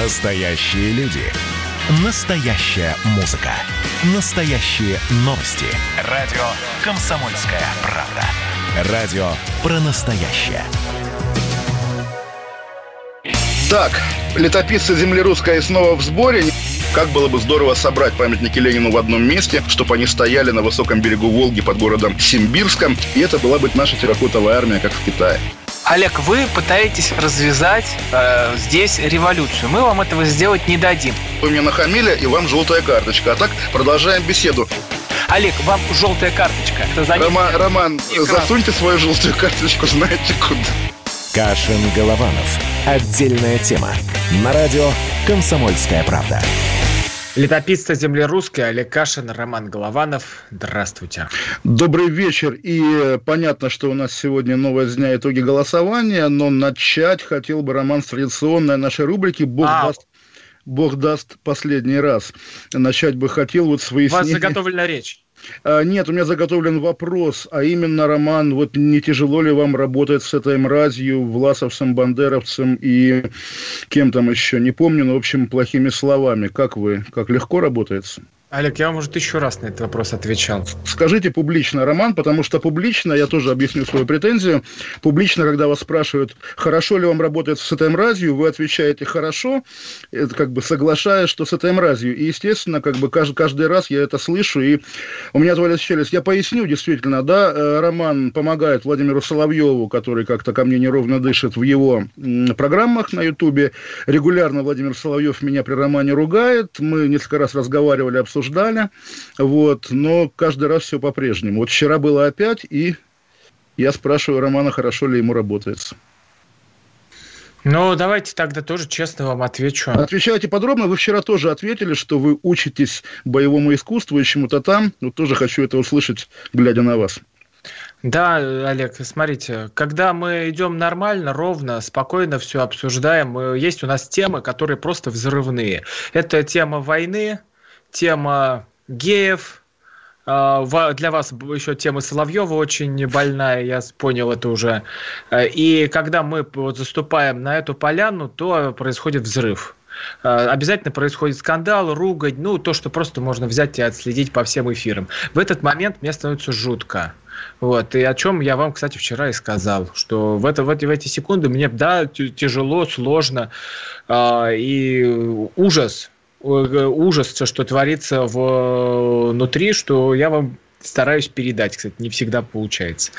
Настоящие люди. Настоящая музыка. Настоящие новости. Радио «Комсомольская правда». Радио про настоящее. Так, летописцы земли русской снова в сборе. Как было бы здорово собрать памятники Ленину в одном месте, чтобы они стояли на высоком берегу Волги под городом Симбирском, и это была бы наша терракотовая армия, как в Китае. Олег, вы пытаетесь развязать э, здесь революцию. Мы вам этого сделать не дадим. Вы мне нахамили, и вам желтая карточка. А так продолжаем беседу. Олег, вам желтая карточка. Рома, Роман, Экран. засуньте свою желтую карточку, знаете куда. Кашин-Голованов. Отдельная тема. На радио «Комсомольская правда». Летописцы земли русской Олег Кашин, Роман Голованов. Здравствуйте. Добрый вечер. И э, понятно, что у нас сегодня новая дня итоги голосования, но начать хотел бы Роман с традиционной нашей рубрики «Бог а, даст Бог даст последний раз. Начать бы хотел вот с выяснения... У вас заготовлена речь. А, нет, у меня заготовлен вопрос, а именно, Роман, вот не тяжело ли вам работать с этой мразью, Власовцем, Бандеровцем и кем там еще, не помню, но, в общем, плохими словами. Как вы, как легко работается? Олег, я уже тысячу раз на этот вопрос отвечал. Скажите публично, Роман, потому что публично, я тоже объясню свою претензию, публично, когда вас спрашивают, хорошо ли вам работать с этой мразью, вы отвечаете «хорошо», это как бы соглашаясь, что с этой мразью. И, естественно, как бы каждый, каждый раз я это слышу, и у меня отвалилась челюсть. Я поясню, действительно, да, э, Роман помогает Владимиру Соловьеву, который как-то ко мне неровно дышит в его программах на Ютубе. Регулярно Владимир Соловьев меня при Романе ругает. Мы несколько раз разговаривали, обсуждали обсуждали, вот, но каждый раз все по-прежнему. Вот вчера было опять, и я спрашиваю Романа, хорошо ли ему работается. Ну, давайте тогда тоже честно вам отвечу. Отвечайте подробно. Вы вчера тоже ответили, что вы учитесь боевому искусству и чему-то там. Вот тоже хочу это услышать, глядя на вас. Да, Олег, смотрите, когда мы идем нормально, ровно, спокойно все обсуждаем, э, есть у нас темы, которые просто взрывные. Это тема войны, тема геев, а, для вас еще тема Соловьева очень больная, я понял это уже. И когда мы вот заступаем на эту поляну, то происходит взрыв. А, обязательно происходит скандал, ругань, ну, то, что просто можно взять и отследить по всем эфирам. В этот момент мне становится жутко. Вот, и о чем я вам, кстати, вчера и сказал, что в, это, в, эти, в эти секунды мне, да, тяжело, сложно, э, и ужас, ужас, что творится внутри, что я вам стараюсь передать, кстати, не всегда получается.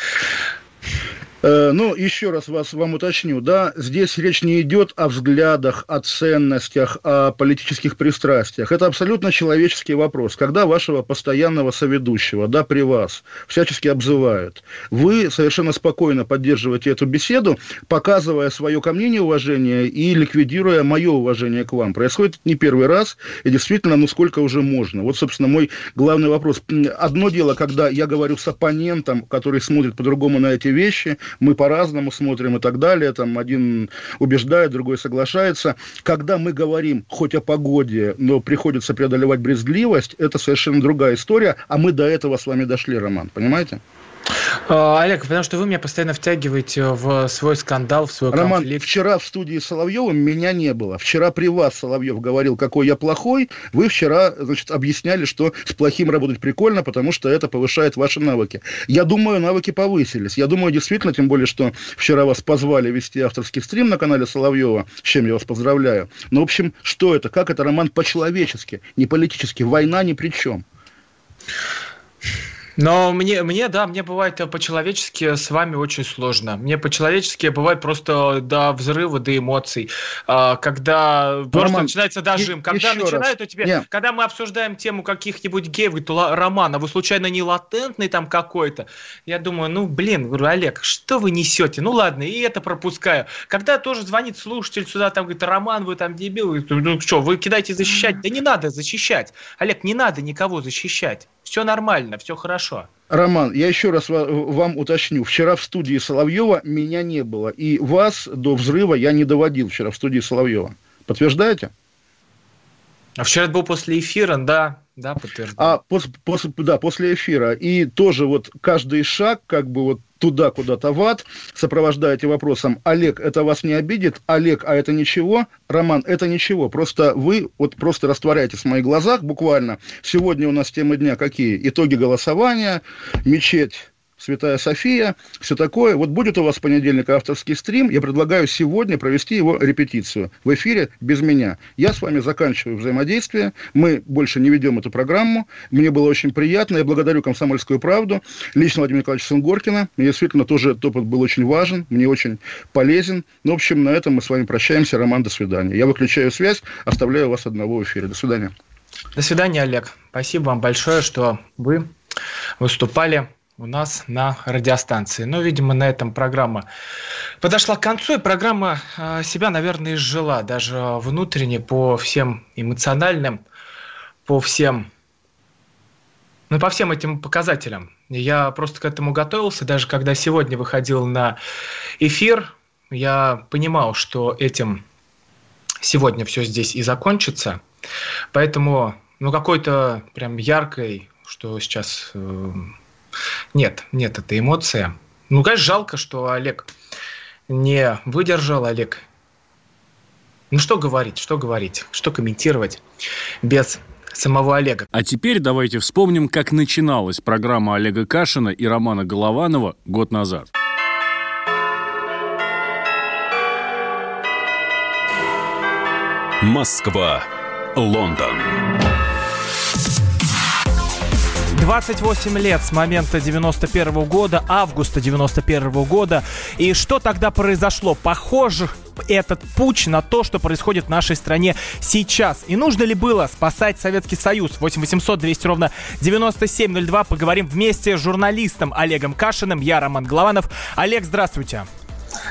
Э, ну, еще раз вас, вам уточню, да, здесь речь не идет о взглядах, о ценностях, о политических пристрастиях. Это абсолютно человеческий вопрос. Когда вашего постоянного соведущего, да, при вас, всячески обзывают, вы совершенно спокойно поддерживаете эту беседу, показывая свое ко мне неуважение и ликвидируя мое уважение к вам. Происходит не первый раз, и действительно, ну сколько уже можно. Вот, собственно, мой главный вопрос. Одно дело, когда я говорю с оппонентом, который смотрит по-другому на эти вещи, мы по-разному смотрим и так далее, там один убеждает, другой соглашается. Когда мы говорим хоть о погоде, но приходится преодолевать брезгливость, это совершенно другая история, а мы до этого с вами дошли, Роман, понимаете? А, Олег, потому что вы меня постоянно втягиваете в свой скандал, в свой Роман, конфликт. вчера в студии Соловьева меня не было. Вчера при вас Соловьев говорил, какой я плохой. Вы вчера, значит, объясняли, что с плохим работать прикольно, потому что это повышает ваши навыки. Я думаю, навыки повысились. Я думаю, действительно, тем более, что вчера вас позвали вести авторский стрим на канале Соловьева, с чем я вас поздравляю. Но, в общем, что это? Как это, Роман, по-человечески, не политически? Война ни при чем. Но мне, мне, да, мне бывает по-человечески с вами очень сложно. Мне по-человечески бывает просто до взрыва, до эмоций. А, когда Роман, просто начинается дожим. Когда начинают у тебя... Нет. Когда мы обсуждаем тему каких-нибудь геев, говорит, Роман, а вы случайно не латентный там какой-то? Я думаю, ну, блин, говорю, Олег, что вы несете? Ну, ладно, и это пропускаю. Когда тоже звонит слушатель сюда, там говорит, Роман, вы там дебил. Ну, что, вы кидаете защищать? Да не надо защищать. Олег, не надо никого защищать. Все нормально, все хорошо. Роман, я еще раз вам уточню. Вчера в студии Соловьева меня не было. И вас до взрыва я не доводил вчера в студии Соловьева. Подтверждаете? А вчера был после эфира, да. Да, подтверждаю. А после, после, да, после эфира. И тоже вот каждый шаг, как бы вот туда куда-то в ад, сопровождаете вопросом «Олег, это вас не обидит? Олег, а это ничего?» Роман, это ничего. Просто вы вот просто растворяетесь в моих глазах буквально. Сегодня у нас темы дня какие? Итоги голосования, мечеть Святая София, все такое. Вот будет у вас в понедельник авторский стрим, я предлагаю сегодня провести его репетицию в эфире без меня. Я с вами заканчиваю взаимодействие, мы больше не ведем эту программу. Мне было очень приятно, я благодарю «Комсомольскую правду», лично Владимира Николаевича Сунгоркина. Мне действительно тоже этот опыт был очень важен, мне очень полезен. Ну, в общем, на этом мы с вами прощаемся. Роман, до свидания. Я выключаю связь, оставляю вас одного в эфире. До свидания. До свидания, Олег. Спасибо вам большое, что вы выступали у нас на радиостанции. Но, видимо, на этом программа подошла к концу, и программа а, себя, наверное, изжила даже внутренне по всем эмоциональным, по всем, ну, по всем этим показателям. Я просто к этому готовился, даже когда сегодня выходил на эфир, я понимал, что этим сегодня все здесь и закончится. Поэтому, ну, какой-то прям яркой, что сейчас э, нет, нет, это эмоция. Ну, конечно, жалко, что Олег не выдержал, Олег. Ну, что говорить, что говорить, что комментировать без самого Олега. А теперь давайте вспомним, как начиналась программа Олега Кашина и Романа Голованова год назад. Москва, Лондон. 28 лет с момента 91 -го года, августа 91 -го года. И что тогда произошло? Похоже этот путь на то, что происходит в нашей стране сейчас. И нужно ли было спасать Советский Союз? 8 800 200 ровно 9702. Поговорим вместе с журналистом Олегом Кашиным. Я Роман Голованов. Олег, здравствуйте.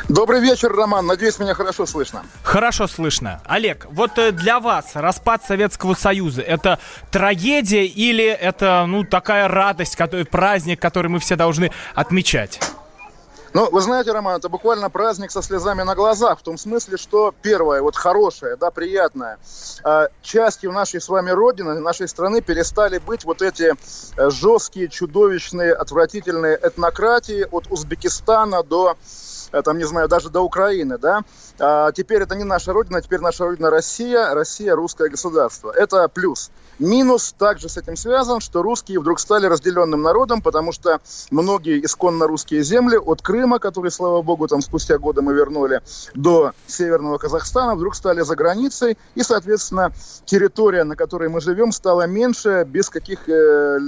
Добрый вечер, Роман. Надеюсь, меня хорошо слышно. Хорошо слышно. Олег, вот э, для вас распад Советского Союза это трагедия или это ну такая радость, который, праздник, который мы все должны отмечать? Ну, вы знаете, Роман, это буквально праздник со слезами на глазах, в том смысле, что первое, вот хорошее, да, приятное, э, частью нашей с вами Родины, нашей страны перестали быть вот эти э, жесткие, чудовищные, отвратительные этнократии от Узбекистана до там, не знаю, даже до Украины, да, а теперь это не наша родина, теперь наша родина Россия, Россия русское государство. Это плюс. Минус также с этим связан, что русские вдруг стали разделенным народом, потому что многие исконно русские земли от Крыма, который, слава богу, там спустя годы мы вернули, до Северного Казахстана, вдруг стали за границей, и, соответственно, территория, на которой мы живем, стала меньше без каких, э,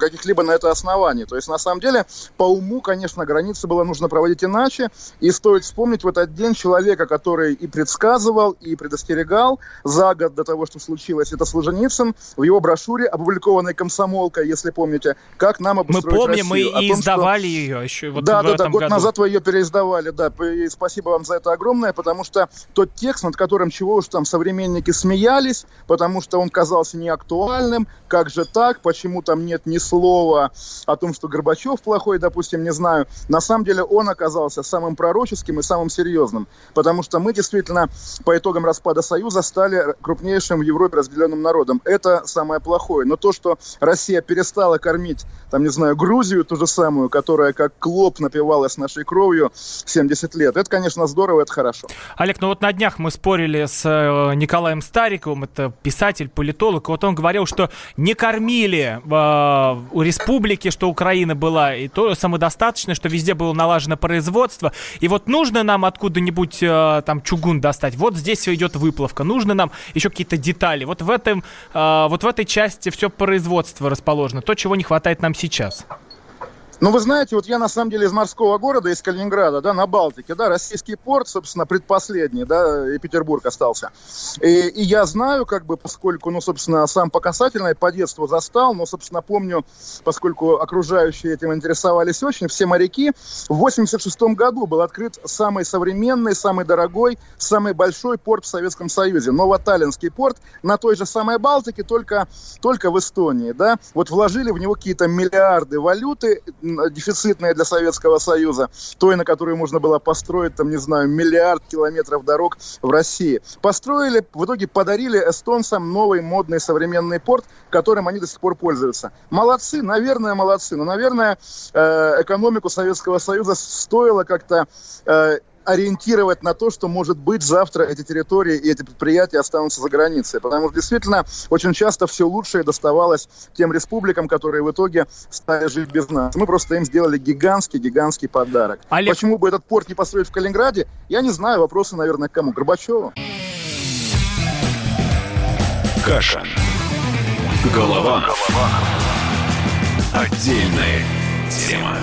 каких-либо на это оснований. То есть, на самом деле, по уму, конечно, границы было нужно проводить иначе, и стоит вспомнить в этот день человека, который и предсказывал, и предостерегал за год до того, что случилось, это Солженицын, Ельцин в его брошюре, опубликованной «Комсомолкой», если помните, как нам обустроить Мы помним, Россию. мы и том, издавали что... ее еще вот Да, в да, да, год году. назад вы ее переиздавали, да, и спасибо вам за это огромное, потому что тот текст, над которым чего уж там современники смеялись, потому что он казался неактуальным, как же так, почему там нет ни слова о том, что Горбачев плохой, допустим, не знаю. На самом деле он оказался самым пророческим и самым серьезным, потому что мы действительно по итогам распада Союза стали крупнейшим в Европе разделенным народом это самое плохое. Но то, что Россия перестала кормить, там, не знаю, Грузию ту же самую, которая как клоп напивалась нашей кровью 70 лет, это, конечно, здорово, это хорошо. Олег, ну вот на днях мы спорили с э, Николаем Стариковым, это писатель, политолог, вот он говорил, что не кормили э, у республики, что Украина была, и то самодостаточно, что везде было налажено производство, и вот нужно нам откуда-нибудь э, там чугун достать, вот здесь идет выплавка, нужно нам еще какие-то детали, вот в этом а, вот в этой части все производство расположено, то, чего не хватает нам сейчас. Ну, вы знаете, вот я на самом деле из морского города, из Калининграда, да, на Балтике, да, российский порт, собственно, предпоследний, да, и Петербург остался. И, и я знаю, как бы, поскольку, ну, собственно, сам по касательной по детству застал, но, собственно, помню, поскольку окружающие этим интересовались очень, все моряки, в 86 году был открыт самый современный, самый дорогой, самый большой порт в Советском Союзе, Новоталлинский порт на той же самой Балтике, только, только в Эстонии, да. Вот вложили в него какие-то миллиарды валюты, дефицитная для Советского Союза, той, на которую можно было построить, там, не знаю, миллиард километров дорог в России. Построили, в итоге подарили эстонцам новый модный современный порт, которым они до сих пор пользуются. Молодцы, наверное, молодцы. Но, наверное, э, экономику Советского Союза стоило как-то э, ориентировать на то, что, может быть, завтра эти территории и эти предприятия останутся за границей. Потому что действительно очень часто все лучшее доставалось тем республикам, которые в итоге стали жить без нас. Мы просто им сделали гигантский-гигантский подарок. Олег... Почему бы этот порт не построить в Калининграде, я не знаю. Вопросы, наверное, к кому? Горбачеву? Каша. Голова. Голова. Отдельная тема.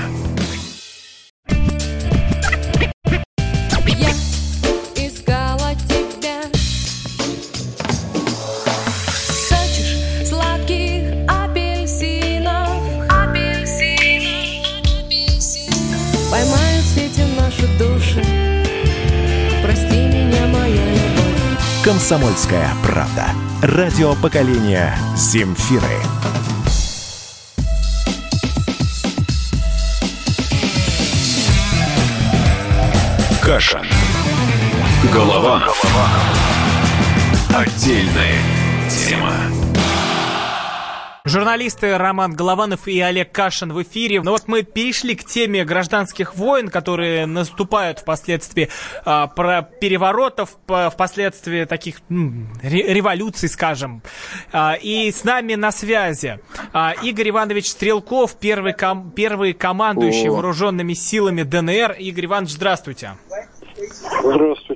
«Комсомольская правда». Радио поколения «Земфиры». Каша. Голова. Голова. Отдельная тема. Журналисты Роман Голованов и Олег Кашин в эфире. Ну вот мы перешли к теме гражданских войн, которые наступают впоследствии а, про переворотов, по, впоследствии таких м, революций, скажем. А, и с нами на связи а, Игорь Иванович Стрелков, первый, ком, первый командующий О. вооруженными силами ДНР. Игорь Иванович, здравствуйте. Здравствуйте.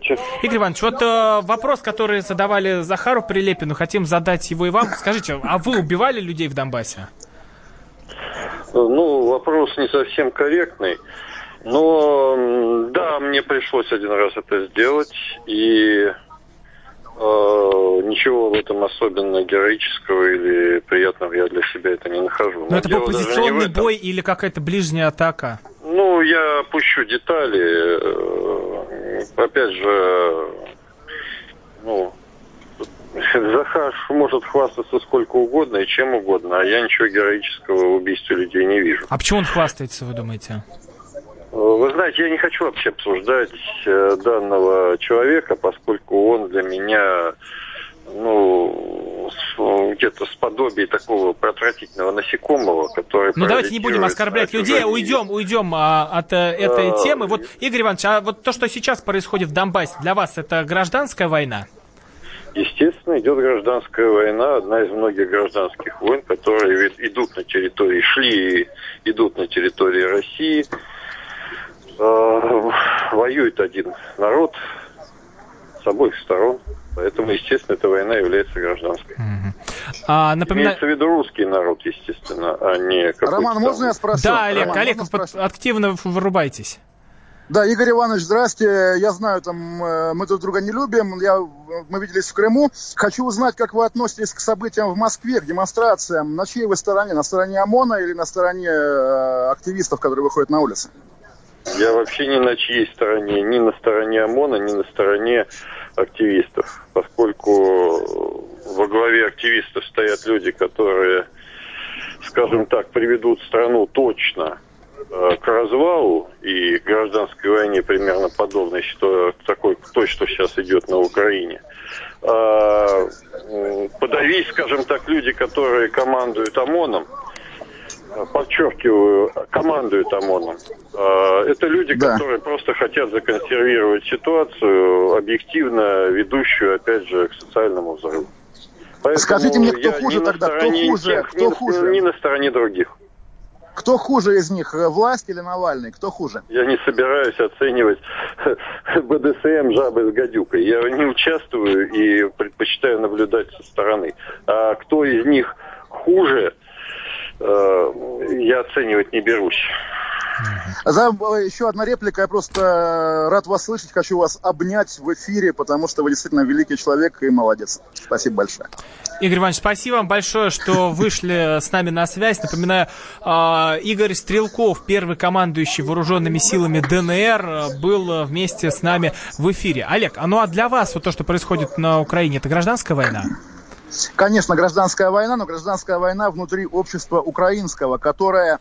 Игорь Иванович, вот э, вопрос, который задавали Захару Прилепину, хотим задать его и вам. Скажите, а вы убивали людей в Донбассе? Ну, вопрос не совсем корректный. Но да, мне пришлось один раз это сделать, и э, ничего в этом особенно героического или приятного я для себя это не нахожу. Но, Но это был позиционный бой или какая-то ближняя атака? Ну, я опущу детали. Э, опять же, ну, Захар может хвастаться сколько угодно и чем угодно, а я ничего героического в убийстве людей не вижу. А почему он хвастается, вы думаете? Вы знаете, я не хочу вообще обсуждать э, данного человека, поскольку он для меня ну, где-то с подобием такого протвратительного насекомого, который... Ну, давайте не будем оскорблять людей, уйдем, уйдем а, от а, этой а... темы. Вот, Игорь Иванович, а вот то, что сейчас происходит в Донбассе, для вас это гражданская война? Естественно, идет гражданская война, одна из многих гражданских войн, которые идут на территории, шли и идут на территории России. Э, воюет один народ с обоих сторон. Поэтому, естественно, эта война является гражданской. Mm-hmm. А, напоминаю... Имеется в виду русский народ, естественно, а не какой-то... Роман, можно я спрошу? Да, Олег, Роман, Олег, под... активно вырубайтесь. Да, Игорь Иванович, здрасте. Я знаю, там э, мы друг друга не любим. Я, мы виделись в Крыму. Хочу узнать, как вы относитесь к событиям в Москве, к демонстрациям. На чьей вы стороне? На стороне ОМОНа или на стороне э, активистов, которые выходят на улицы? Я вообще ни на чьей стороне. Ни на стороне ОМОНа, ни на стороне активистов, поскольку во главе активистов стоят люди, которые, скажем так, приведут страну точно э, к развалу и гражданской войне примерно подобной, что такой, то, что сейчас идет на Украине. А, подавись, скажем так, люди, которые командуют ОМОНом, подчеркиваю, командуют ОМОНом. А, это люди, да. которые просто хотят законсервировать ситуацию, объективно ведущую, опять же, к социальному взрыву. Поэтому Скажите мне, кто хуже тогда? Кто хуже? Тех, кто ни, хуже? Ни на стороне других. Кто хуже из них, э, власть или Навальный? Кто хуже? Я не собираюсь оценивать БДСМ жабы с гадюкой. Я не участвую и предпочитаю наблюдать со стороны. А кто из них хуже, Э, я оценивать не берусь. За, э, еще одна реплика. Я просто э, рад вас слышать. Хочу вас обнять в эфире, потому что вы действительно великий человек и молодец. Спасибо большое. Игорь Иванович, спасибо вам большое, что вышли с нами на связь. Напоминаю, Игорь Стрелков, первый командующий вооруженными силами ДНР, был вместе с нами в эфире. Олег, а ну а для вас вот то, что происходит на Украине, это гражданская война? Конечно, гражданская война, но гражданская война внутри общества украинского, которое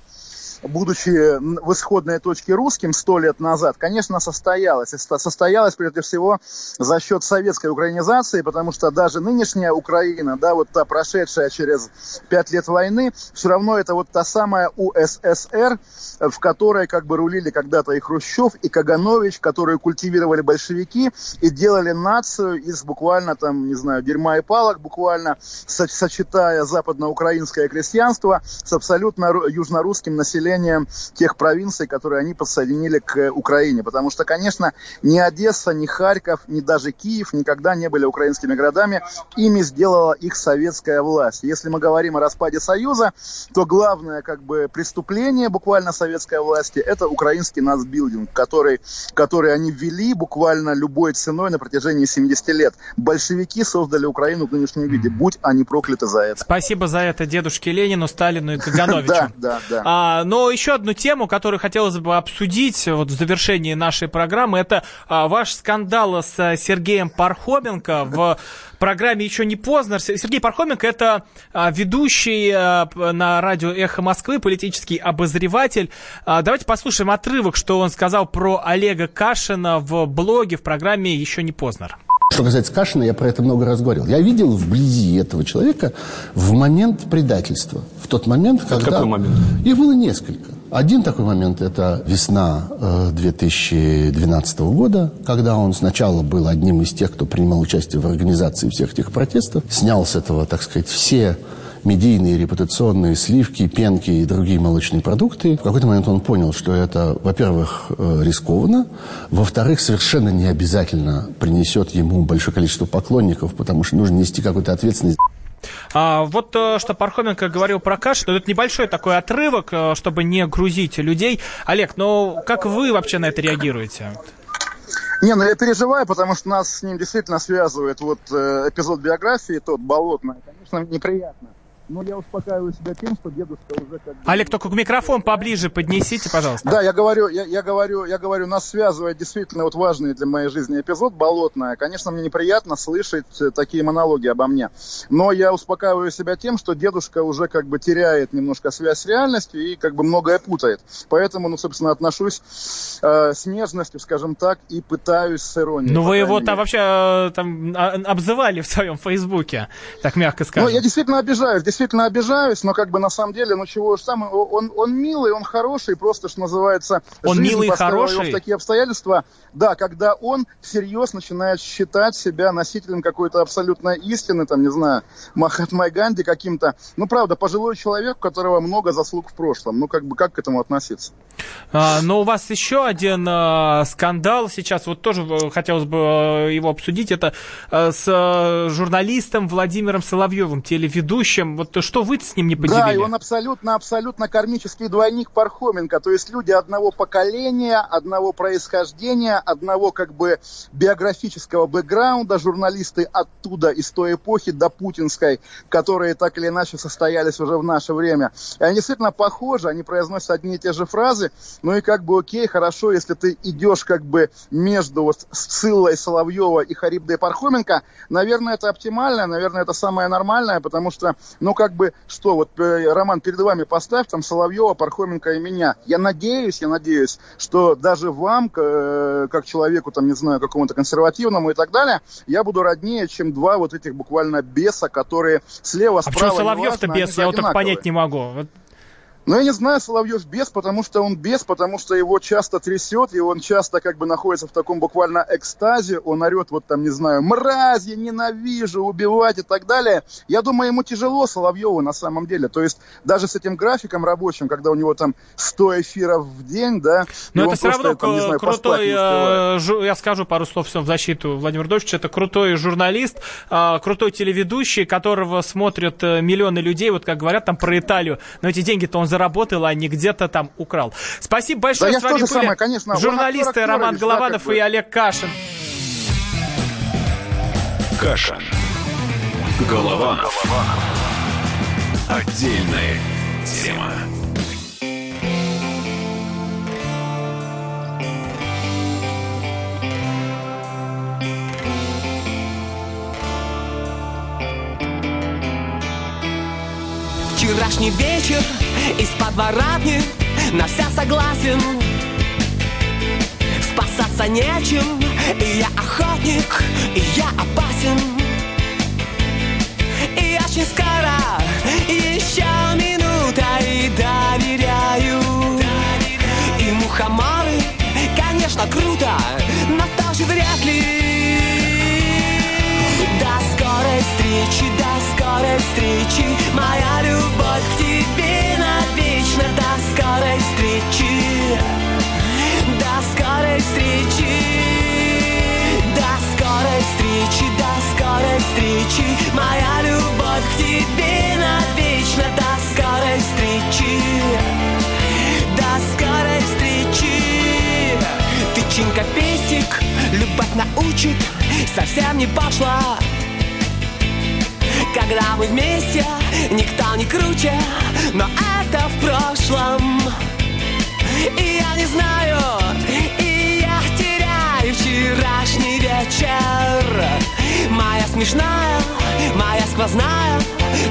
будучи в исходной точке русским сто лет назад, конечно, состоялось. Состоялось прежде всего за счет советской украинизации, потому что даже нынешняя Украина, да, вот та прошедшая через пять лет войны, все равно это вот та самая УССР, в которой как бы рулили когда-то и Хрущев, и Каганович, которые культивировали большевики и делали нацию из буквально там, не знаю, дерьма и палок, буквально сочетая западноукраинское крестьянство с абсолютно южнорусским населением тех провинций, которые они подсоединили к Украине. Потому что, конечно, ни Одесса, ни Харьков, ни даже Киев никогда не были украинскими городами. Ими сделала их советская власть. Если мы говорим о распаде Союза, то главное как бы преступление буквально советской власти – это украинский нацбилдинг, который, который они ввели буквально любой ценой на протяжении 70 лет. Большевики создали Украину в нынешнем виде. Будь они прокляты за это. Спасибо за это дедушке Ленину, Сталину и Кагановичу. Да, да, да. А, но еще одну тему, которую хотелось бы обсудить вот в завершении нашей программы, это а, ваш скандал с а, Сергеем Пархоменко в программе «Еще не поздно». Сергей Пархоменко – это а, ведущий а, на радио «Эхо Москвы», политический обозреватель. А, давайте послушаем отрывок, что он сказал про Олега Кашина в блоге в программе «Еще не поздно». Что касается Кашина, я про это много раз говорил. Я видел вблизи этого человека в момент предательства. В тот момент, когда... Это какой момент? Их было несколько. Один такой момент – это весна 2012 э, года, когда он сначала был одним из тех, кто принимал участие в организации всех этих протестов, снял с этого, так сказать, все медийные, репутационные сливки, пенки и другие молочные продукты. В какой-то момент он понял, что это, во-первых, э, рискованно, во-вторых, совершенно не обязательно принесет ему большое количество поклонников, потому что нужно нести какую-то ответственность. А, вот то, что Пархоменко говорил про Кашина, это небольшой такой отрывок, э, чтобы не грузить людей. Олег, ну как вы вообще на это реагируете? Не, ну я переживаю, потому что нас с ним действительно связывает вот э, эпизод биографии, тот болотный. Конечно, неприятно. Но я успокаиваю себя тем, что дедушка уже как бы... Олег, только микрофон поближе поднесите, пожалуйста. Да, я говорю, я, я говорю, я говорю, нас связывает действительно вот важный для моей жизни эпизод болотная. Конечно, мне неприятно слышать э, такие монологи обо мне. Но я успокаиваю себя тем, что дедушка уже как бы теряет немножко связь с реальностью и как бы многое путает. Поэтому, ну, собственно, отношусь э, с нежностью, скажем так, и пытаюсь с иронией. Ну, вы его там вообще э, там а, обзывали в своем фейсбуке, так мягко скажем. Ну, я действительно обижаюсь, действительно обижаюсь, но как бы на самом деле, ну чего уж там, он, он милый, он хороший, просто, что называется, он милый и хороший. его в такие обстоятельства, да, когда он всерьез начинает считать себя носителем какой-то абсолютной истины, там, не знаю, Махатмай Ганди каким-то, ну, правда, пожилой человек, у которого много заслуг в прошлом, ну, как бы, как к этому относиться? А, но у вас еще один а, скандал сейчас, вот тоже э, хотелось бы э, его обсудить, это а, с а, журналистом Владимиром Соловьевым, телеведущим, вот что вы с ним не поделили? Да, и он абсолютно, абсолютно кармический двойник Пархоменко. То есть люди одного поколения, одного происхождения, одного как бы биографического бэкграунда, журналисты оттуда, из той эпохи до путинской, которые так или иначе состоялись уже в наше время. И они действительно похожи, они произносят одни и те же фразы, ну и как бы окей, хорошо, если ты идешь как бы между вот Сциллой Соловьева и Харибдой Пархоменко, наверное, это оптимально, наверное, это самое нормальное, потому что, ну, как бы, что, вот, э, Роман, перед вами поставь там Соловьева, Пархоменко и меня. Я надеюсь, я надеюсь, что даже вам, э, как человеку, там, не знаю, какому-то консервативному и так далее, я буду роднее, чем два вот этих буквально беса, которые слева, справа, А почему Соловьев-то бес? Я вот так понять не могу. Ну, я не знаю, Соловьев без, потому что он без, потому что его часто трясет, и он часто как бы находится в таком буквально экстазе, он орет вот там, не знаю, мразь, я ненавижу, убивать и так далее. Я думаю, ему тяжело Соловьеву на самом деле, то есть даже с этим графиком рабочим, когда у него там 100 эфиров в день, да. Но это все равно там, знаю, крутой, э, я скажу пару слов все в защиту Владимира Владимировича, это крутой журналист, э, крутой телеведущий, которого смотрят э, миллионы людей, вот как говорят там про Италию, но эти деньги-то он заработал, а не где-то там украл. Спасибо большое. Да С вами были самое, конечно. журналисты Роман Голованов да, и Олег Кашин. Кашин. Голованов. Отдельная тема. Вчерашний вечер из подворотни на вся согласен. Спасаться нечем, и я охотник, и я опасен. И очень скоро, еще минута, и доверяю. И мухоморы, конечно, круто, но тоже вряд ли скорой встречи, до скорой встречи. Моя любовь к тебе навечно До скорой встречи. До скорой встречи До скорой встречи, до скорой встречи. Моя любовь к тебе навечно До скорой встречи. До скорой встречи. Тычинка пестик, любовь научит Совсем не пошла когда мы вместе, никто не круче Но это в прошлом. И я не знаю, и я теряю вчерашний вечер. Моя смешная, моя сквозная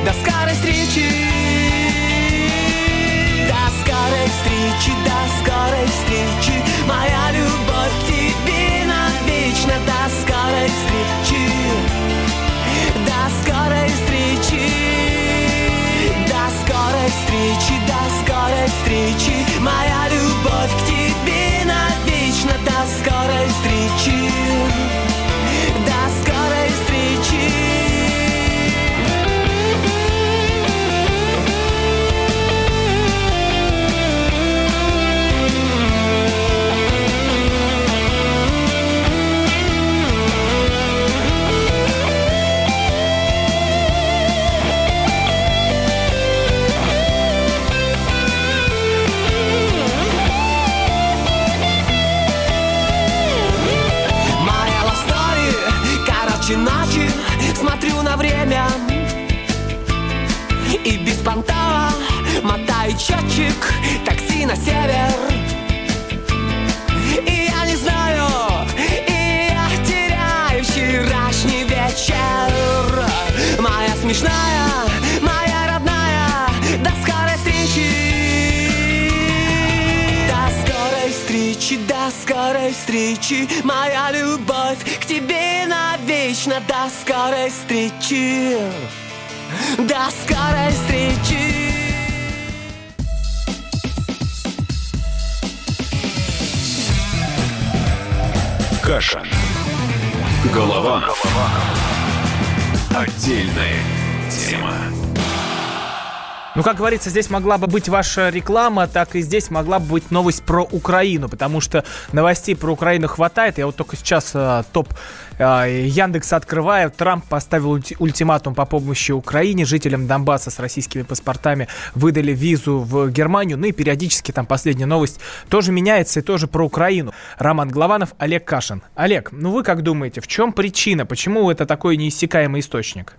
До скорой встречи. До скорой встречи, до скорой встречи. Моя любовь к тебе навечно До скорой встречи до скорой встречи. До скорой встречи, до скорой встречи. Моя Смотрю на время. И без понтова мотаю счетчик Такси на север. И я не знаю, и я теряю вчерашний вечер. Моя смешная, моя родная До скорой встречи. До скорой встречи, до скорой встречи Моя любовь навечно До скорой встречи До скорой встречи Каша. Голованов. Отдельная тема. Ну, как говорится, здесь могла бы быть ваша реклама, так и здесь могла бы быть новость про Украину, потому что новостей про Украину хватает. Я вот только сейчас э, топ э, Яндекса открываю. Трамп поставил ульти- ультиматум по помощи Украине. Жителям Донбасса с российскими паспортами выдали визу в Германию. Ну и периодически там последняя новость тоже меняется и тоже про Украину. Роман Главанов, Олег Кашин. Олег, ну вы как думаете, в чем причина? Почему это такой неиссякаемый источник?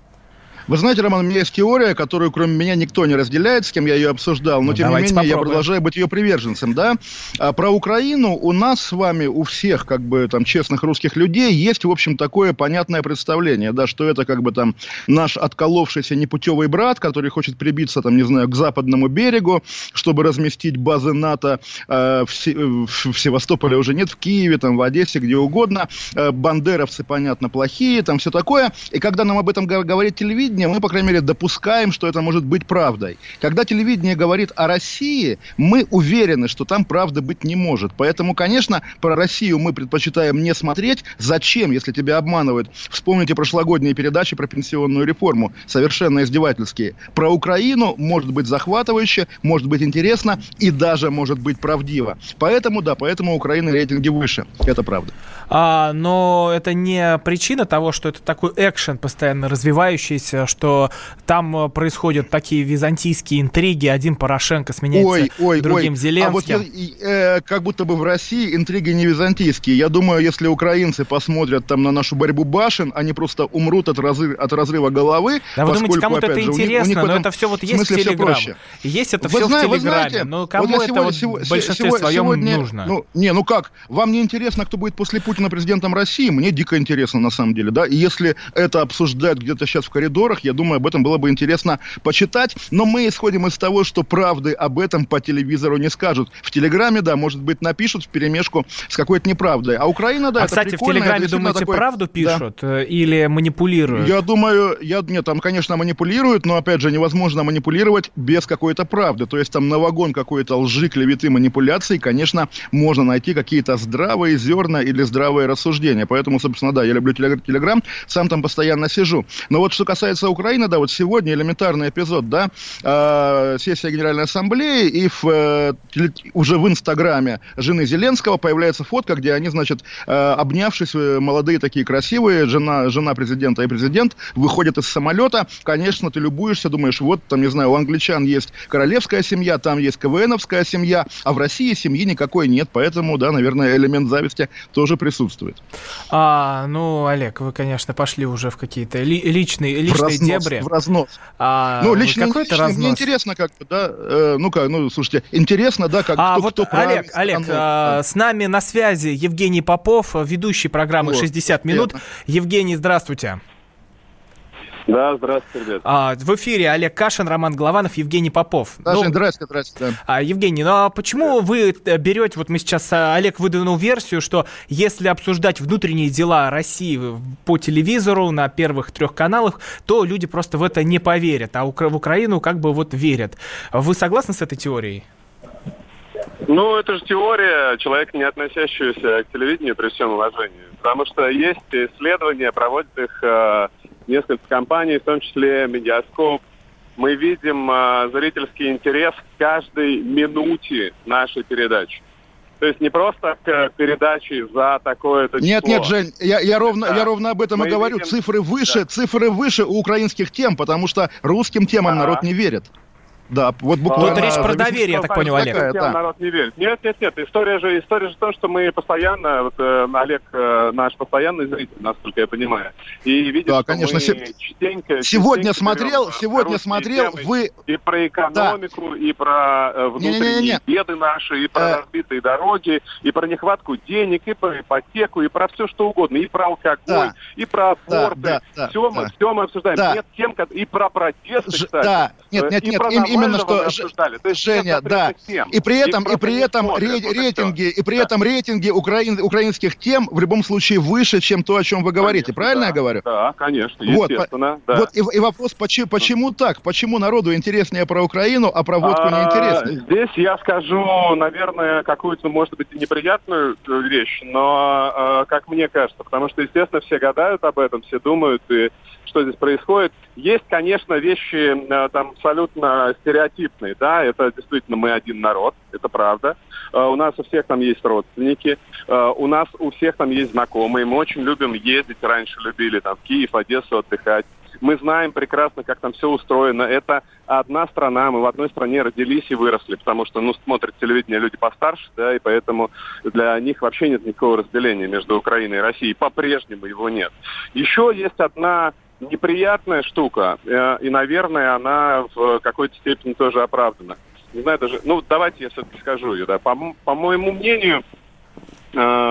Вы знаете, Роман, у меня есть теория, которую кроме меня никто не разделяет, с кем я ее обсуждал, но Ну, тем не менее я попробуем. продолжаю быть ее приверженцем, да. А, про Украину у нас с вами, у всех, как бы, там, честных русских людей, есть, в общем, такое понятное представление, да, что это, как бы, там, наш отколовшийся непутевый брат, который хочет прибиться, там, не знаю, к западному берегу, чтобы разместить базы НАТО э, в, в- в Севастополе уже нет, в Киеве, там, в Одессе, где угодно. Э, бандеровцы, понятно, плохие, там все такое. И когда нам об этом го- говорит телевидение, мы, по крайней мере, допускаем, что это может быть правдой. Когда телевидение говорит о России, мы уверены, что там правда быть не может. Поэтому, конечно, про Россию мы предпочитаем не смотреть. Зачем, если тебя обманывают? Вспомните прошлогодние передачи про пенсионную реформу. Совершенно издевательские. Про Украину может быть захватывающе, может быть интересно и даже может быть правдиво. Поэтому, да, поэтому Украины рейтинги выше. Это правда. А, но это не причина того, что это такой экшен постоянно развивающийся, что там э, происходят такие византийские интриги, один Порошенко сменяется ой, ой, другим ой. Зеленским. А вот я- э, как будто бы в России интриги не византийские. Я думаю, если украинцы посмотрят там на нашу борьбу башен, они просто умрут от, разры- от разрыва головы. Да вы думаете, кому-то это же, у них- у интересно, них но это все вот есть в проще. Есть это Вы все зна- в Телеграме. знаете, но вот кому я это сегодня- вот в большинстве сего- своем сегодня- нужно? Ну, не, ну как, вам не интересно, кто будет после Путина президентом России? Мне дико интересно, на самом деле, да. И если это обсуждают где-то сейчас в коридорах, обзорах. Я думаю, об этом было бы интересно почитать. Но мы исходим из того, что правды об этом по телевизору не скажут. В Телеграме, да, может быть, напишут в перемешку с какой-то неправдой. А Украина, да, а, это кстати, в Телеграме, думаете, такой... правду пишут да. или манипулируют? Я думаю, я, нет, там, конечно, манипулируют, но, опять же, невозможно манипулировать без какой-то правды. То есть там на вагон какой-то лжи, клеветы, манипуляции, конечно, можно найти какие-то здравые зерна или здравые рассуждения. Поэтому, собственно, да, я люблю Телеграм, сам там постоянно сижу. Но вот что касается Украины, да, вот сегодня элементарный эпизод, да, э, сессия Генеральной Ассамблеи, и в, э, уже в Инстаграме жены Зеленского появляется фотка, где они, значит, э, обнявшись, э, молодые такие красивые, жена, жена президента и президент выходят из самолета. Конечно, ты любуешься, думаешь, вот там, не знаю, у англичан есть королевская семья, там есть КВНовская семья, а в России семьи никакой нет, поэтому, да, наверное, элемент зависти тоже присутствует. А, ну, Олег, вы, конечно, пошли уже в какие-то ли, личные, личные разнос, дебри. В разнос. А, ну, лично, какой лично разнос? мне интересно, как бы, да, э, ну как, ну, слушайте, интересно, да, как а, кто, вот, кто Олег, Олег, а, с нами на связи Евгений Попов, ведущий программы вот, 60 минут. Верно. Евгений, здравствуйте. Да, здравствуйте, ребят. А, в эфире Олег Кашин, Роман Голованов, Евгений Попов. Даже, ну, здравствуйте, здравствуйте. Да. А, Евгений, ну а почему вы э, берете, вот мы сейчас, а, Олег выдвинул версию, что если обсуждать внутренние дела России по телевизору на первых трех каналах, то люди просто в это не поверят, а в Украину как бы вот верят. Вы согласны с этой теорией? Ну, это же теория человека, не относящегося к телевидению при всем уважении. Потому что есть исследования, проводят их э, несколько компаний, в том числе Медиаскоп. Мы видим э, зрительский интерес к каждой минуте нашей передачи. То есть не просто к передаче за такое-то число. Нет, нет, Жень, я, я, ровно, да. я ровно об этом Мы и говорю. Видим... Цифры выше, да. цифры выше у украинских тем, потому что русским темам а народ не верит. Да, вот буквально... Тут речь про доверие, я так понял, Олег. Такая, да. народ не верит. Нет, нет, нет. История же, история же в том, что мы постоянно, вот э, Олег э, наш постоянный зритель, насколько я понимаю, и видит, да, конечно, что мы частенько, сегодня частенько смотрел, сегодня смотрел, вы и про экономику, да. и про э, внутренние не, не, не, не. беды наши, и про э... разбитые дороги, и про нехватку денег, и про ипотеку, и про все что угодно, и про алкоголь, да. и про аборты. Да, да, все, да. Мы, все мы обсуждаем. Да. Нет тем, и про протесты, Ж, кстати. Да, нет, нет, нет, им, именно что, Женя, да. И при этом, и при этом рейтинги, и при этом рейтинги украинских тем в любом случае выше, чем то, о чем вы говорите. Правильно я говорю? Да, конечно, естественно. Вот, и вопрос, почему так? Почему народу интереснее про Украину, а про водку не интересно? Здесь я скажу, наверное, какую-то, может быть, неприятную вещь, но, как мне кажется, потому что, естественно, все гадают об этом, все думают, и что здесь происходит. Есть, конечно, вещи э, там абсолютно стереотипные, да, это действительно мы один народ, это правда. Э, у нас у всех там есть родственники, э, у нас у всех там есть знакомые, мы очень любим ездить, раньше любили там в Киев, Одессу отдыхать. Мы знаем прекрасно, как там все устроено. Это одна страна, мы в одной стране родились и выросли, потому что, ну, смотрят телевидение люди постарше, да, и поэтому для них вообще нет никакого разделения между Украиной и Россией. По-прежнему его нет. Еще есть одна неприятная штука, э, и, наверное, она в какой-то степени тоже оправдана. Не знаю даже, ну, давайте я все-таки скажу ее, да. По, по моему мнению, э,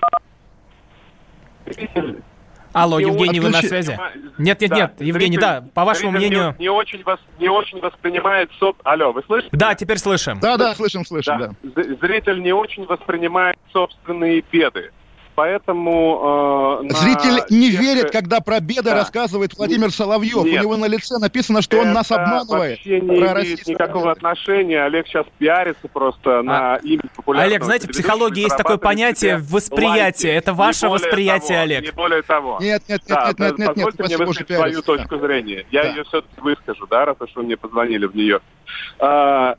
Алло, Евгений, вы на связи? Нет, нет, да. нет, Евгений, зритель, да, по вашему мнению... Не, не, очень вас, не очень воспринимает... Соб... Алло, вы слышите? Да, теперь слышим. Да, да, слышим, слышим, да. да. Зритель не очень воспринимает собственные беды поэтому... Э, Зритель не тех... верит, когда про беды да. рассказывает Владимир Соловьев. Нет. У него на лице написано, что Это он нас обманывает. вообще не имеет никакого отношения. Олег сейчас пиарится просто а... на имя популярного Олег, знаете, в психологии есть такое понятие восприятие. Это ваше восприятие, того, Олег. Не более того. Нет, нет, нет, да, нет, нет, нет, нет. Позвольте мне высказать свою точку да. зрения. Я да. ее все-таки выскажу, да, раз уж вы мне позвонили в нее. А,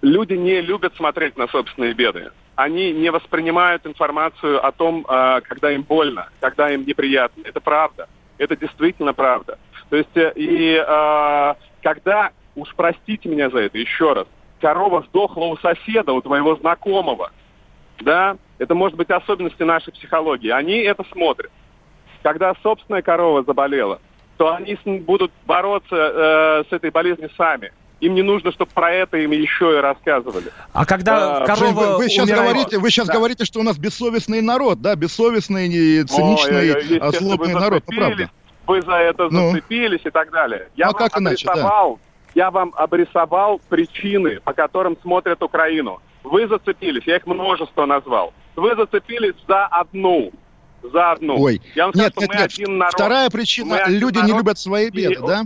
люди не любят смотреть на собственные беды они не воспринимают информацию о том, а, когда им больно, когда им неприятно. Это правда. Это действительно правда. То есть, э, и а, когда, уж простите меня за это еще раз, корова сдохла у соседа, у твоего знакомого, да, это может быть особенности нашей психологии. Они это смотрят. Когда собственная корова заболела, то они будут бороться э, с этой болезнью сами им не нужно, чтобы про это им еще и рассказывали. А когда а, корова вы, вы сейчас умирает... говорите, вы сейчас да. говорите, что у нас бессовестный народ, да, бессовестный, циничный, О, злобный народ, ну, правда. вы за это Ну? зацепились и так далее. Я Ну, а вам как иначе, да. обрисовал, я вам обрисовал причины, по которым смотрят Украину. Вы зацепились, я их множество назвал. Вы зацепились за одну. За одну. Ой, я вам нет, скажу, что нет, мы нет. один народ. Вторая Мы причина, один люди не народ, любят свои и- беды, да?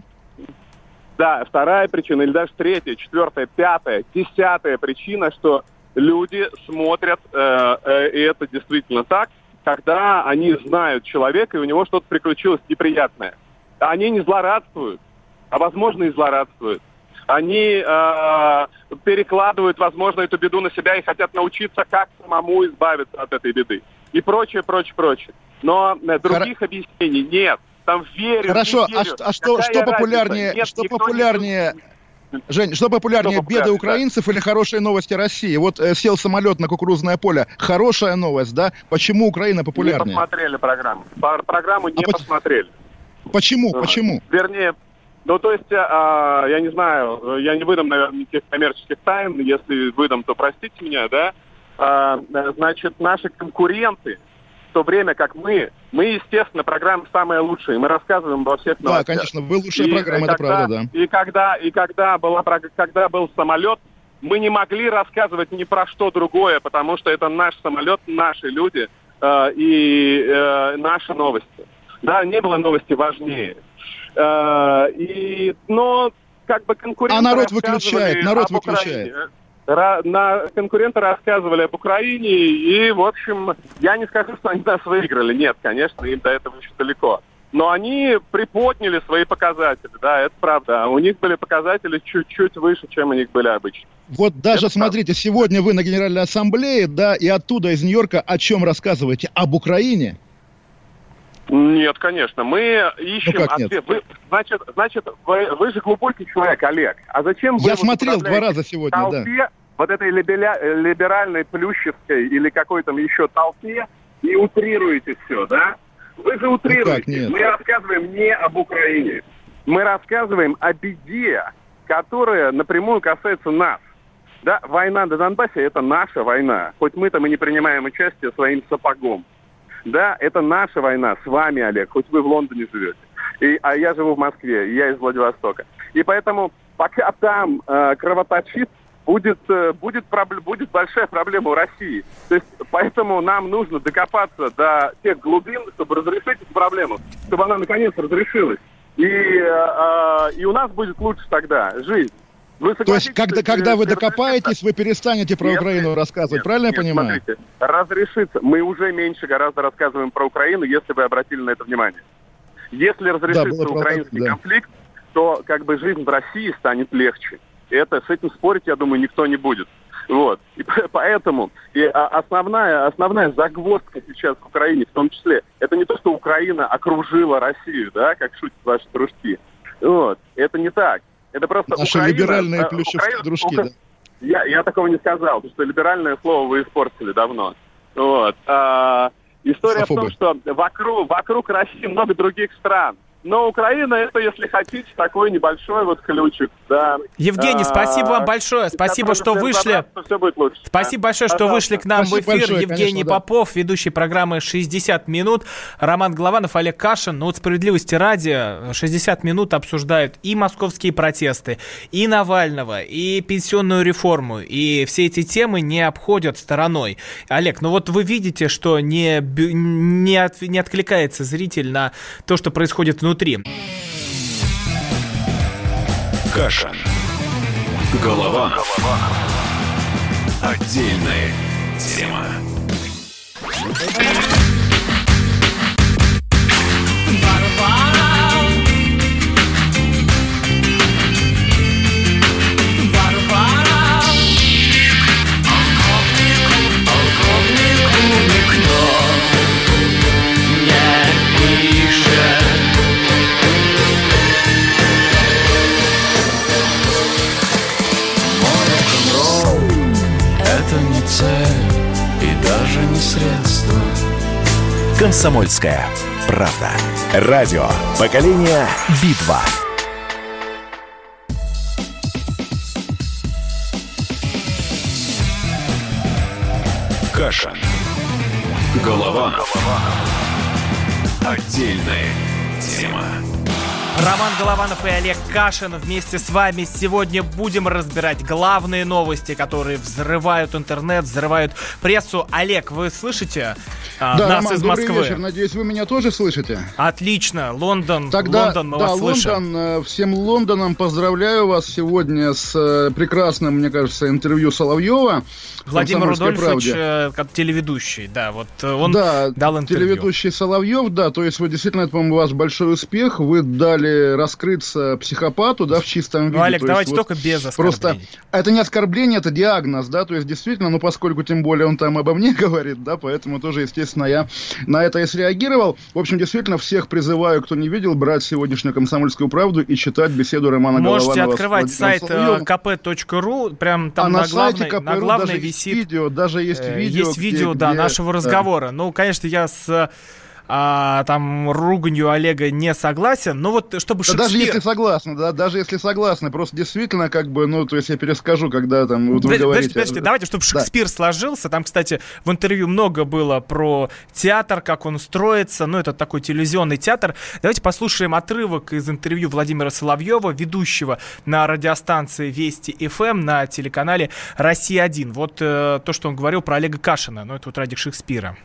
Да, вторая причина, или даже третья, четвертая, пятая, десятая причина, что люди смотрят, э, э, и это действительно так, когда они знают человека, и у него что-то приключилось неприятное. Они не злорадствуют, а возможно и злорадствуют. Они э, перекладывают, возможно, эту беду на себя и хотят научиться, как самому избавиться от этой беды. И прочее, прочее, прочее. Но э, других объяснений нет. Там верю, Хорошо, не а, верю. что- а что, Какая что популярнее, Нет, что не популярнее, Жень, что популярнее, Что беды украинцев или хорошие новости России? Вот э, сел самолет на кукурузное поле, хорошая новость, да? Почему Украина Не популярнее? посмотрели программу. Программу не А посмотрели. Почему, А, почему? Вернее, ну то есть, а, я не знаю, я не выдам, наверное, никаких коммерческих тайн. Если выдам, то простите меня, да? А, э, значит, наши конкуренты, то время как мы, мы, естественно, программа самая лучшая, мы рассказываем во всех Да, новостях. конечно, вы лучшая И, программа, э, это когда- правда, да. И когда, и когда, была, когда был самолет, мы не могли рассказывать ни про что другое, потому что это наш самолет, наши люди э, и э, наши новости. Да, не было новости важнее. Э, и, но как бы конкуренты А народ выключает, народ об Украине. На конкуренты рассказывали об Украине, и, в общем, я не скажу, что они нас выиграли. Нет, конечно, им до этого еще далеко. Но они приподняли свои показатели, да, это правда. А У них были показатели чуть-чуть выше, чем у них были обычно. Вот даже, смотрите, сегодня вы на Генеральной Ассамблее, да, и оттуда, из Нью-Йорка, о чем рассказываете? Об Украине? Нет, конечно. Мы ищем Ну как нет? ответ. Вы, значит, значит вы, вы же глубокий человек, Олег. А зачем вы Я смотрел два раза сегодня, да. толпе, вот этой либеля- либеральной плющевской или какой там еще толпе и утрируете все, да? Вы же утрируете. Ну как нет? Мы рассказываем не об Украине. Мы рассказываем о беде, которая напрямую касается нас. Да, война на Донбассе – это наша война. Хоть мы там и не принимаем участие своим сапогом. Да, это наша война с вами, Олег, хоть вы в Лондоне живете. И, а я живу в Москве, я из Владивостока. И поэтому, пока там э, кровоточит, будет, э, будет, пробл- будет большая проблема у России. То есть, поэтому нам нужно докопаться до тех глубин, чтобы разрешить эту проблему, чтобы она наконец разрешилась. И, э, э, и у нас будет лучше тогда жизнь. Вы То есть, когда, что, когда э, вы докопаетесь, вы перестанете про Нет, Украину рассказывать, нет, правильно нет, я понимаю? Смотрите, разрешится. Мы уже меньше гораздо рассказываем про Украину, если вы обратили на это внимание. Если разрешится правда, украинский да. конфликт, то как бы жизнь в России станет легче. Это с этим спорить, я думаю, никто не будет. Вот. И по- поэтому и а, основная, основная загвоздка сейчас в Украине, в том числе, это не то, что Украина окружила Россию, да, как шутят ваши дружки. Вот. Это не так. Это просто Наши Украина, либеральные э, плющевские Украина- дружки, Укра- да. я, я такого не сказал, потому что либеральное слово вы испортили давно. Вот. А, история в том, что вокруг, вокруг России много других стран. Но Украина это, если хотите, такой небольшой вот ключик. Да. Евгений, спасибо вам большое. Спасибо, что вышли. Все будет лучше. Спасибо большое, что Пожалуйста. вышли к нам в Спасибо эфир. большое, Евгений конечно, да. Попов, ведущий программы «60 минут». Роман Голованов, Олег Кашин. Ну вот справедливости ради, 60 минут обсуждают и московские протесты, и Навального, и пенсионную реформу. И все эти темы не обходят стороной. Олег, ну вот вы видите, что не, не, от- не откликается зритель на то, что происходит внутри. Каша. Голованов. Отдельная тема. Комсомольская правда. Радио. Поколение Битва. Каша. Голованов. Отдельная Тема. Роман Голованов и Олег Кашин вместе с вами сегодня будем разбирать главные новости, которые взрывают интернет, взрывают прессу. Олег, вы слышите да, нас Роман, из добрый Москвы? вечер. Надеюсь, вы меня тоже слышите? Отлично. Лондон, Тогда, Лондон, мы да, вас Лондон, слышим. э, всем Лондоном поздравляю вас сегодня с э, прекрасным, мне кажется, интервью Соловьева. Владимир «Комсомольской Рудольфович, правде». э, как телеведущий, да, вот он да, дал интервью. телеведущий Соловьев, да, то есть вы действительно, это, по-моему, ваш большой успех, вы дали раскрыться психопату, да, в чистом виде. Ну, Олег, То есть давайте вот только без Просто оскорблений. это не оскорбление, это диагноз, да, то есть действительно, ну, поскольку тем более он там обо мне говорит, да, поэтому тоже, естественно, я на это и среагировал. В общем, действительно, всех призываю, кто не видел, брать сегодняшнюю «Комсомольскую правду» и читать беседу Романа Можете Голованова с открывать сайт э, kp.ru, прям там а на, на главной, на главной даже висит видео, даже есть Э, видео. Есть где- видео, да, где- нашего разговора. Ну, конечно, я с а, там руганью Олега не согласен, но вот чтобы Да даже Шекспир... если согласны, да, даже если согласны, просто действительно, как бы, ну, то есть я перескажу, когда там вот вы говорите... подождите, давайте, чтобы Да. Шекспир сложился. Там, кстати, в интервью много было про театр, как он строится. Ну, это такой телевизионный театр. Давайте послушаем отрывок из интервью Владимира Соловьева, ведущего на радиостанции Вести ФМ на телеканале Россия-1. Вот э, то, что он говорил про Олега Кашина. Ну, это вот ради Шекспира.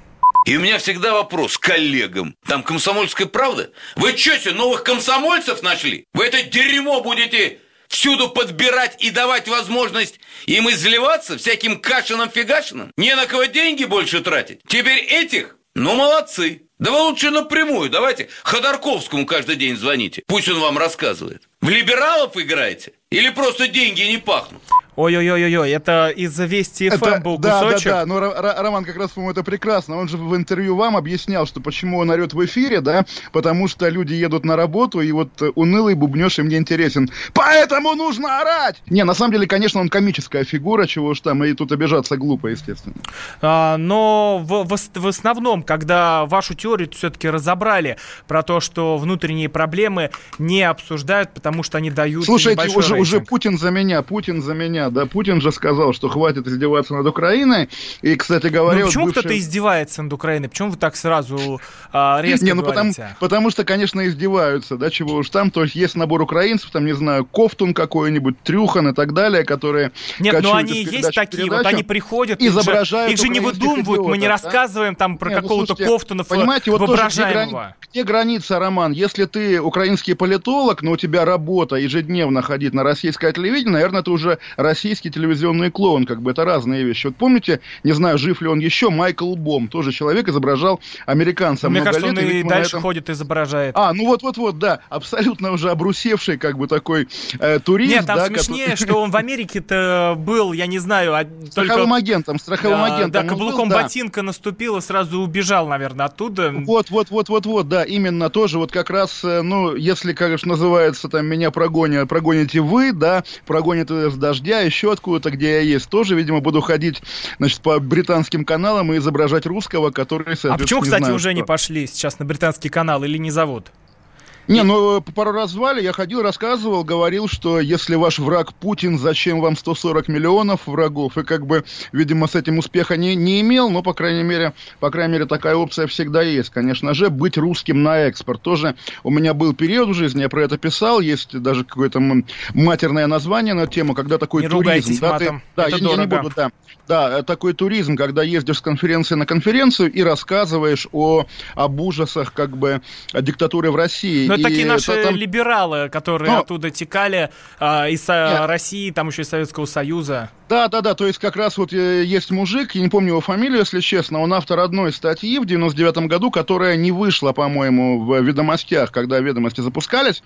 И у меня всегда вопрос коллегам. Там комсомольская правда? Вы что себе, новых комсомольцев нашли? Вы это дерьмо будете всюду подбирать и давать возможность им изливаться всяким кашином-фигашином? Не на кого деньги больше тратить? Теперь этих? Ну, молодцы. Да вы лучше напрямую, давайте Ходорковскому каждый день звоните. Пусть он вам рассказывает. В либералов играете? Или просто деньги не пахнут? Ой-ой-ой-ой, это из Вести ФМ Это- был да, кусочек. да, да, но Ро- Роман как раз, по-моему, это прекрасно. Он же в интервью вам объяснял, что почему он орет в эфире, да, потому что люди едут на работу, и вот э, унылый бубнеж им не интересен. Поэтому нужно орать! Не, на самом деле, конечно, он комическая фигура, чего уж там, и тут обижаться глупо, естественно. А, но в, в в основном, когда вашу теорию все-таки разобрали про то, что внутренние проблемы не обсуждают, потому что они дают Слушайте, уже, уже рейтинг. Путин за меня, Путин за меня, да, Путин же сказал, что хватит издеваться над Украиной, и, кстати говоря... Ну, вот почему бывший- кто-то издевается над Украиной? Почему вы так сразу а, резко Не, ну потому, потому что, конечно, издеваются, да, чего уж там. То есть есть набор украинцев, там, не знаю, Кофтун какой-нибудь, Трюхан и так далее, которые Нет, ну кочуют они есть такие, вот они приходят, их же, изображают их же не выдумывают, мы не идиотов, да? рассказываем там про ну, какого-то слушайте, Кофтунов Понимаете, вот тоже где, воображаемого. грани- где граница, Роман? Если ты украинский политолог, но у тебя работа ежедневно ходить на российское телевидение, наверное, ты уже российский телевизионный клоун, как бы это разные вещи. Вот помните, не знаю, жив ли он еще, Майкл Бом, тоже человек изображал американца Мне много кажется, лет. он и на дальше этом- ходит, изображает. А, ну вот-вот-вот, да, абсолютно уже обрусевший, как бы такой э, турист. Нет, там да, смешнее, который- что он в Америке-то был, я не знаю, а только... Страховым агентом, страховым Да, агентом. Да, каблуком был, да. ботинка наступил и сразу убежал, наверное, оттуда. Вот, вот, вот, вот, вот, да, именно тоже вот как раз, э, ну, если, как же называется, там, меня прогонят, прогоните вы, да, прогонят с дождя, еще откуда-то, где я есть, тоже, видимо, буду ходить, значит, по британским каналам и изображать русского, который, А почему, кстати, знаю, уже что. не пошли сейчас на британский канал или не зовут? Не, ну э, пару раз звали, я ходил, рассказывал, говорил, что если ваш враг Путин, зачем вам 140 миллионов врагов? И как бы, видимо, с этим успеха не, не имел, но, по крайней мере, по крайней мере, такая опция всегда есть. Конечно же, быть русским на экспорт. Тоже у меня был период в жизни, я про это писал, есть даже какое-то матерное название на тему, когда такой Не туризм. да, ты- да, это я, не- я не дорого. буду, да. Да, такой туризм, когда ездишь с конференции на конференцию и рассказываешь о, об ужасах, как бы, диктатуры в России. Это И такие наши это там- либералы, которые Ну, оттуда текали а, из Нет. России, там еще из Советского Союза. Да, да, да, то есть как раз вот э, есть мужик, я не помню его фамилию, если честно, он автор одной статьи в 99 году, которая не вышла, по-моему, в «Ведомостях», когда «Ведомости» запускались,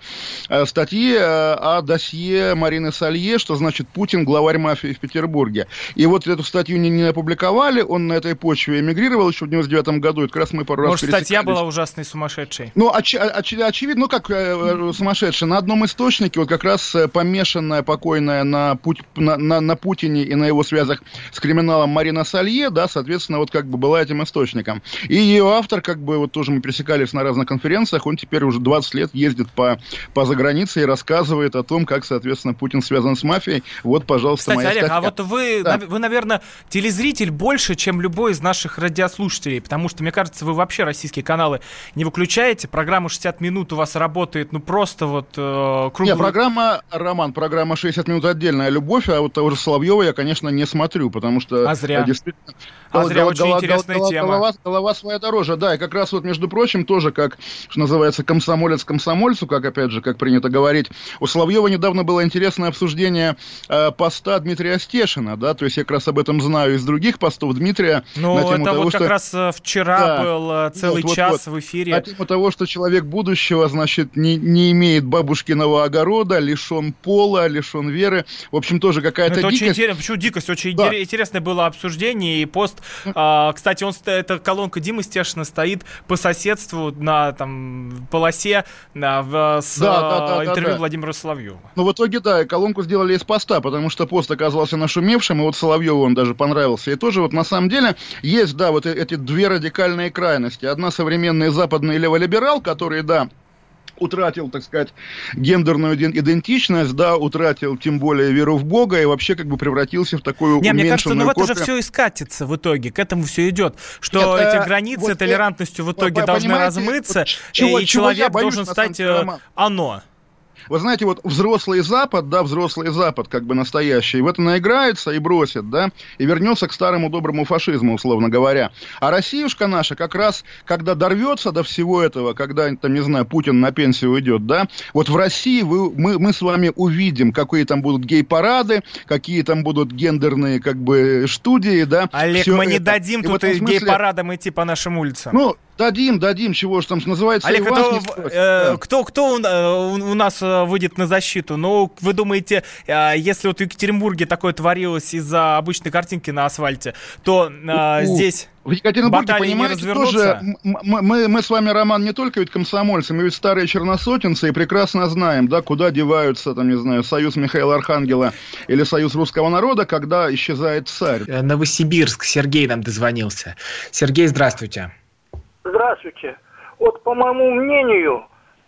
э, статьи э, о досье Марины Салье, что значит Путин главарь мафии в Петербурге. И вот эту статью не, не опубликовали, он на этой почве эмигрировал еще в 99 году, и как раз мы пару раз Может, статья была ужасной, сумасшедшей. Ну, оч- оч- очевидно, ну как э, э, сумасшедший. На одном источнике вот как раз э, помешанная, покойная на, путь, на, на, на Путине и на его связях с криминалом Марина Салье, да, соответственно, вот как бы была этим источником. И ее автор, как бы вот тоже мы пересекались на разных конференциях, он теперь уже 20 лет ездит по, по загранице и рассказывает о том, как, соответственно, Путин связан с мафией. Вот, пожалуйста, Кстати, моя Олег, статья. а вот вы, Да. нав- вы, наверное, телезритель больше, чем любой из наших радиослушателей, потому что, мне кажется, вы вообще российские каналы не выключаете, программа 60 минут у вас работает, ну просто вот э, круглый... Не, программа, Роман, программа 60 минут отдельная любовь, а вот того же Соловьева я, конечно, не смотрю, потому что... А зря. э, Действительно, А гол- зря, гол- очень гол- интересная гол- тема. Голова, голова своя дороже, да, и как раз вот, между прочим, тоже, как, что называется, комсомолец комсомольцу, как, опять же, как принято говорить, у Соловьева недавно было интересное обсуждение э, поста Дмитрия Стешина, да, то есть я как раз об этом знаю из других постов Дмитрия. Ну, это того, вот как что- раз э, вчера Да. был э, целый Вот, вот, час вот. в эфире. На тему того, что человек будущего, значит, не, не имеет бабушкиного огорода, лишен пола, лишен веры. В общем, тоже какая-то это очень дикость. интересно. Почему дикость? Очень Да. интерес- интересное было обсуждение и пост. а, кстати, он эта колонка Димы Стешина стоит по соседству на там полосе на, в- с Да, да, да, а, да, интервью да. Владимира Соловьева. Ну, в итоге, да, колонку сделали из поста, потому что пост оказался нашумевшим, и вот Соловьеву он даже понравился. И тоже вот на самом деле есть, да, вот э- эти две радикальные крайности. Одна современный западный леволиберал, который, да, утратил, так сказать, гендерную иден- идентичность, да, утратил тем более веру в Бога и вообще как бы превратился в такую Не, мне кажется, ну уменьшенную в это же копию. все и скатится в итоге, к этому все идет, что Нет, эти э, границы вот я- толерантностью в вот итоге вы должны размыться, вот чего- и чего человек должен стать э, оно. Вы знаете, вот взрослый Запад, да, взрослый Запад, как бы настоящий, в это наиграется и бросит, да, и вернется к старому доброму фашизму, условно говоря. А Россиюшка наша как раз, когда дорвется до всего этого, когда, там, не знаю, Путин на пенсию уйдет, да, вот в России вы, мы, мы с вами увидим, какие там будут гей-парады, какие там будут гендерные, как бы, студии, да. Олег, мы не это. дадим И тут смысле- гей-парадам идти по нашим улицам. Ну, дадим, дадим, чего ж там называется, Олег, это, э, да. кто, кто у, э, у- у нас э, выйдет на защиту? Ну, вы думаете, э, если вот в Екатеринбурге такое творилось из-за обычной картинки на асфальте, то э, У- здесь В Екатеринбурге, баталии понимаете, тоже м- м- мы, мы с вами, Роман, не только ведь комсомольцы, мы ведь старые черносотенцы и прекрасно знаем, да, куда деваются, там, не знаю, Союз Михаила Архангела или Союз Русского Народа, когда исчезает царь. Э, Новосибирск, Сергей нам дозвонился. Сергей, здравствуйте. Здравствуйте. Вот, по моему мнению,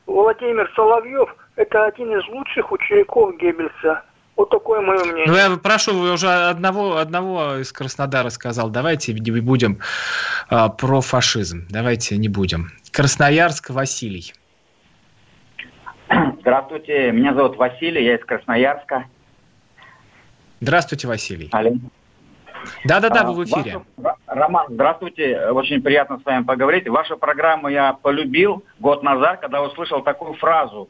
Владимир Соловьев – это один из лучших учеников Геббельса. Вот такое мое мнение. Ну, я прошу, вы уже одного, одного из Краснодара сказал. Давайте не будем а, про фашизм. Давайте не будем. Красноярск, Василий. Здравствуйте, меня зовут Василий, я из Красноярска. Здравствуйте, Василий. Алло. Да-да-да, А, вы в эфире. вашу- Роман, здравствуйте, очень приятно с вами поговорить. Вашу программу я полюбил год назад, когда услышал такую фразу.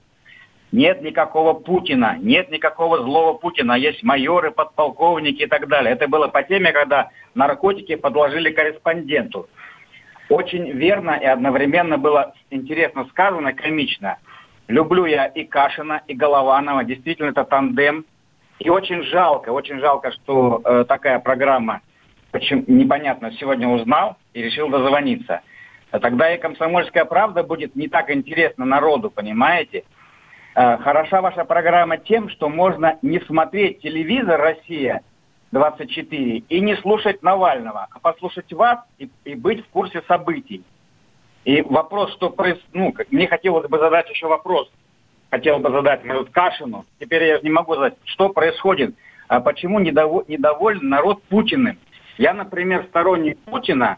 Нет никакого Путина, нет никакого злого Путина, есть майоры, подполковники и так далее. Это было по теме, когда наркотики подложили корреспонденту. Очень верно и одновременно было интересно сказано, комично. Люблю я и Кашина, и Голованова. Действительно, это тандем. И очень жалко, очень жалко, что э, такая программа, почему, непонятно, сегодня узнал и решил дозвониться. А Тогда и «Комсомольская правда» будет не так интересна народу, понимаете? Э, хороша ваша программа тем, что можно не смотреть телевизор «Россия-24» и не слушать Навального, а послушать вас и, и быть в курсе событий. И вопрос, что проис... ну, мне хотелось бы задать еще вопрос. Хотел бы задать вот Кашину. Теперь я не могу задать, что происходит. А почему недово- недоволен народ Путиным? Я, например, сторонник Путина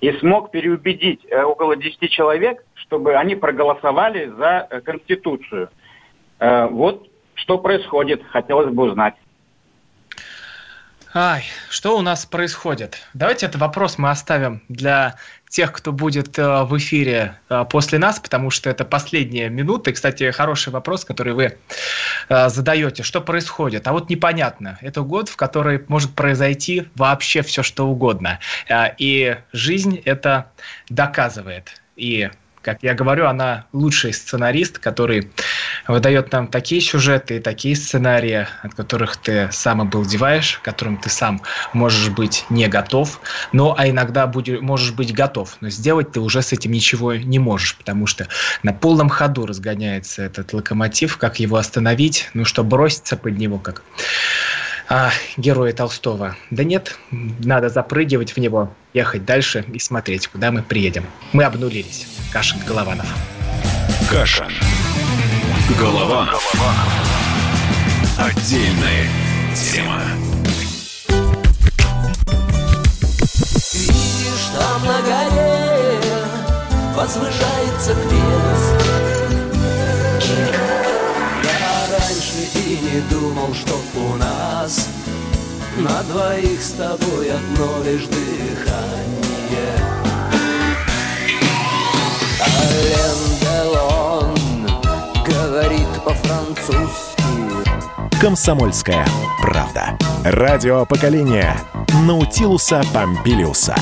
и смог переубедить э, около 10 человек, чтобы они проголосовали за э, Конституцию. Э, вот что происходит, хотелось бы узнать. Ай, что у нас происходит? Давайте этот вопрос мы оставим для тех, кто будет э, в эфире э, после нас, потому что это последние минуты. Кстати, хороший вопрос, который вы э, задаете. Что происходит? А вот непонятно. Это год, в который может произойти вообще все, что угодно. И жизнь это доказывает. И как я говорю, она лучший сценарист, который выдает нам такие сюжеты и такие сценарии, от которых ты сам обалдеваешь, к которым ты сам можешь быть не готов, но а иногда будешь, можешь быть готов, но сделать ты уже с этим ничего не можешь, потому что на полном ходу разгоняется этот локомотив, как его остановить, ну что броситься под него, как а, героя Толстого. Да нет, надо запрыгивать в него, ехать дальше и смотреть, куда мы приедем. Мы обнулились. Кашин Голованов. Кашин. Голованов. Отдельная тема. Видишь, там на горе возвышается крест. Я раньше и не думал, что у нас на двоих с тобой одно лишь дыхание. По-французски. «Комсомольская правда». Радио поколения Наутилуса Помпилиуса.